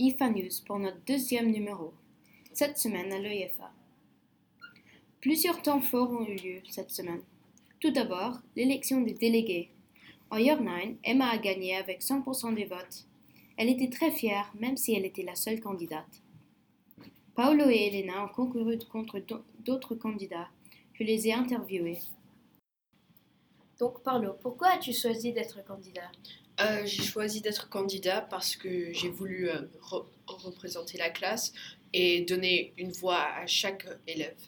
IFA News pour notre deuxième numéro, cette semaine à l'EFA. Plusieurs temps forts ont eu lieu cette semaine. Tout d'abord, l'élection des délégués. En Year 9, Emma a gagné avec 100% des votes. Elle était très fière, même si elle était la seule candidate. Paolo et Elena ont concouru contre d'autres candidats. Je les ai interviewés. Donc, Paolo, pourquoi as-tu choisi d'être candidat? Euh, j'ai choisi d'être candidat parce que j'ai voulu euh, représenter la classe et donner une voix à chaque élève.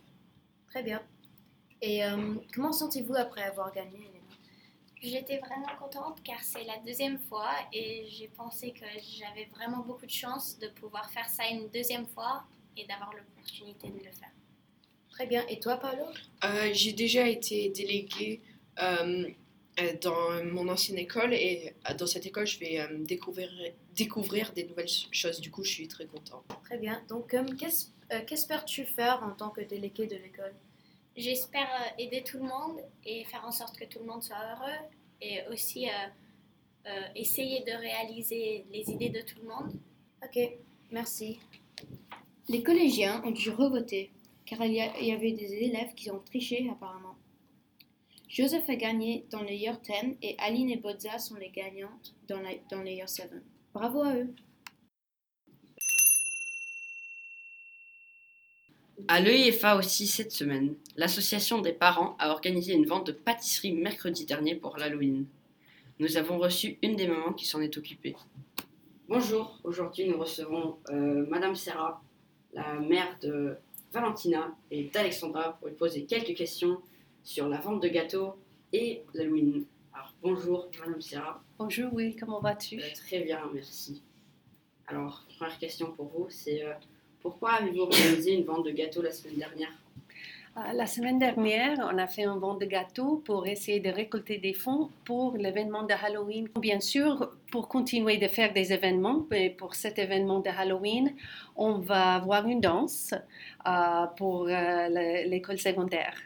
Très bien. Et euh, comment sentez-vous après avoir gagné, Elena J'étais vraiment contente car c'est la deuxième fois et j'ai pensé que j'avais vraiment beaucoup de chance de pouvoir faire ça une deuxième fois et d'avoir l'opportunité de le faire. Très bien. Et toi, Paolo? J'ai déjà été déléguée euh, dans mon ancienne école et euh, dans cette école, je vais euh, découvrir, découvrir des nouvelles choses. Du coup, je suis très contente. Très bien. Donc, qu'espères-tu faire en tant que délégué de l'école? J'espère aider tout le monde et faire en sorte que tout le monde soit heureux et aussi essayer de réaliser les idées de tout le monde. Ok, merci. Les collégiens ont dû revoter car il y avait des élèves qui ont triché apparemment. Joseph a gagné dans les Year 10 et Aline et Bozza sont les gagnantes dans, dans les Year 7. Bravo à eux! À l'EIFA aussi cette semaine, l'association des parents a organisé une vente de pâtisserie mercredi dernier pour l'Halloween. Nous avons reçu une des mamans qui s'en est occupée. Bonjour, aujourd'hui nous recevons euh, Madame Serra, la mère de Valentina et d'Alexandra pour lui poser quelques questions sur la vente de gâteaux et l'Halloween. Alors bonjour Madame Serra. Bonjour, oui, comment vas-tu euh, Très bien, merci. Alors, première question pour vous, c'est euh, pourquoi avez-vous organisé une vente de gâteaux la semaine dernière? La semaine dernière, on a fait un vente de gâteaux pour essayer de récolter des fonds pour l'événement de Halloween. Bien sûr, pour continuer de faire des événements, mais pour cet événement de Halloween, on va avoir une danse euh, pour euh, l'école secondaire.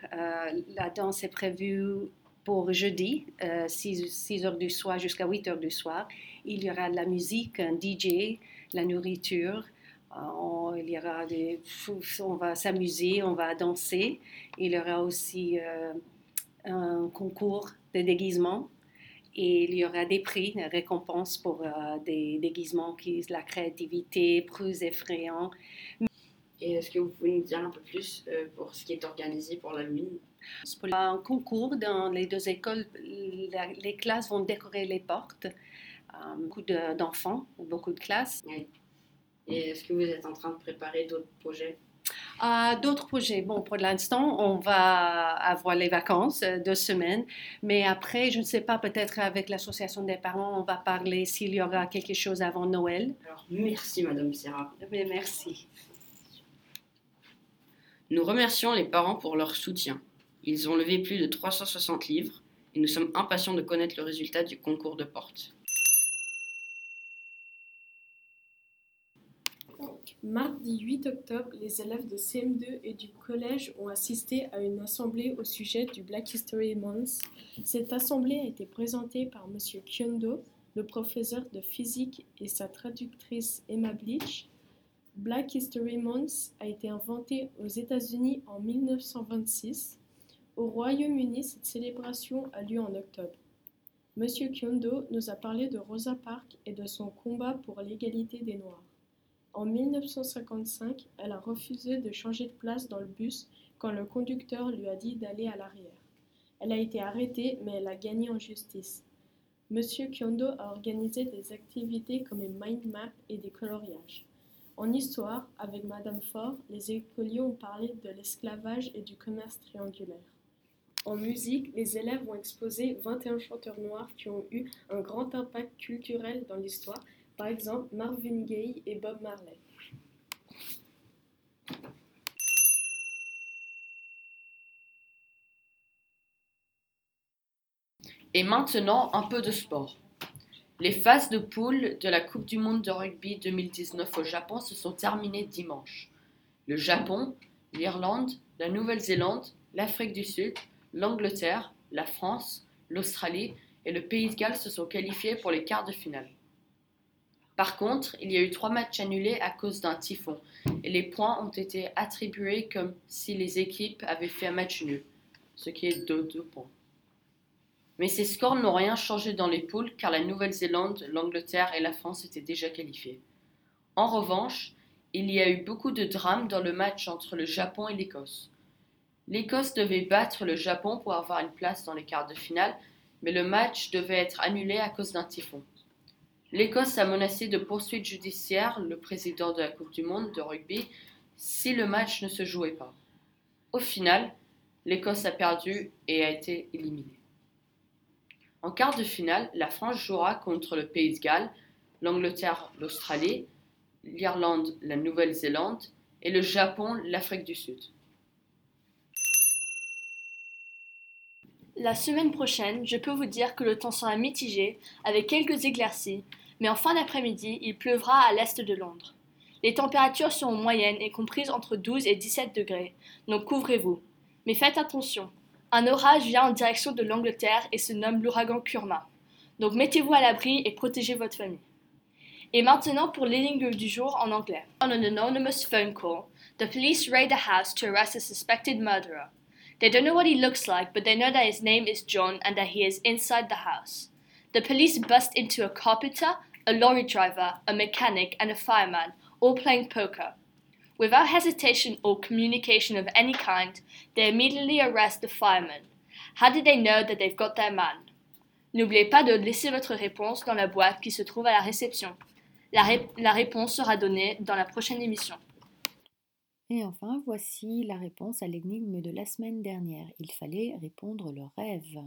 la danse est prévue pour jeudi, 6, 6 heures du soir jusqu'à 8 heures du soir. Il y aura de la musique, un DJ, la nourriture. On, il y aura des, on va s'amuser, on va danser. Il y aura aussi euh, un concours de déguisement et il y aura des prix, des récompenses pour euh, des déguisements qui la créativité, plus effrayants. Et est-ce que vous pouvez nous dire un peu plus euh, pour ce qui est organisé pour l'Halloween? Pour un concours dans les deux écoles, les classes vont décorer les portes. beaucoup d'enfants, beaucoup de classes. Et est-ce que vous êtes en train de préparer d'autres projets? Euh, D'autres projets. Bon, pour l'instant, on va avoir les vacances, euh, deux semaines. Mais après, je ne sais pas, peut-être avec l'association des parents, on va parler s'il y aura quelque chose avant Noël. Alors, merci, Madame Serra. Mais merci. Nous remercions les parents pour leur soutien. Ils ont levé plus de 360 livres et nous sommes impatients de connaître le résultat du concours de porte. Mardi 8 octobre, les élèves de CM2 et du collège ont assisté à une assemblée au sujet du Black History Month. Cette assemblée a été présentée par M. Kyondo, le professeur de physique, et sa traductrice Emma Bleach. Black History Month a été inventé aux États-Unis en 1926. Au Royaume-Uni, cette célébration a lieu en octobre. M. Kyondo nous a parlé de Rosa Parks et de son combat pour l'égalité des Noirs. En 1955, elle a refusé de changer de place dans le bus quand le conducteur lui a dit d'aller à l'arrière. Elle a été arrêtée, mais elle a gagné en justice. Monsieur Kyondo a organisé des activités comme une mind map et des coloriages. En histoire, avec Madame Ford, les écoliers ont parlé de l'esclavage et du commerce triangulaire. En musique, les élèves ont exposé 21 chanteurs noirs qui ont eu un grand impact culturel dans l'histoire par exemple Marvin Gaye et Bob Marley. Et maintenant, un peu de sport. Les phases de poule de la Coupe du Monde de rugby 2019 au Japon se sont terminées dimanche. Le Japon, l'Irlande, la Nouvelle-Zélande, l'Afrique du Sud, l'Angleterre, la France, l'Australie et le Pays de Galles se sont qualifiés pour les quarts de finale. Par contre, il y a eu trois matchs annulés à cause d'un typhon, et les points ont été attribués comme si les équipes avaient fait un match nul, ce qui est de deux points. Mais ces scores n'ont rien changé dans les poules car la Nouvelle-Zélande, l'Angleterre et la France étaient déjà qualifiés. En revanche, il y a eu beaucoup de drames dans le match entre le Japon et l'Écosse. L'Écosse devait battre le Japon pour avoir une place dans les quarts de finale, mais le match devait être annulé à cause d'un typhon. L'Écosse a menacé de poursuites judiciaires le président de la Coupe du Monde de rugby si le match ne se jouait pas. Au final, l'Écosse a perdu et a été éliminée. En quart de finale, la France jouera contre le Pays de Galles, l'Angleterre l'Australie, l'Irlande la Nouvelle-Zélande et le Japon l'Afrique du Sud. La semaine prochaine, je peux vous dire que le temps sera mitigé, avec quelques éclaircies, mais en fin d'après-midi, il pleuvra à l'est de Londres. Les températures seront moyennes et comprises entre 12 et 17 degrés, donc couvrez-vous. Mais faites attention, un orage vient en direction de l'Angleterre et se nomme l'ouragan Kurma. Donc mettez-vous à l'abri et protégez votre famille. Et maintenant pour l'énigme du jour en anglais. On an anonymous phone call, the police raid a house to arrest a suspected murderer. They don't know what he looks like, but they know that his name is John and that he is inside the house. The police bust into a carpenter, a lorry driver, a mechanic, and a fireman, all playing poker. Without hesitation or communication of any kind, they immediately arrest the fireman. How did they know that they've got their man? N'oubliez pas de laisser votre réponse dans la boîte qui se trouve à la réception. La, la réponse sera donnée dans la prochaine émission. Et enfin, voici la réponse à l'énigme de la semaine dernière. Il fallait répondre le rêve.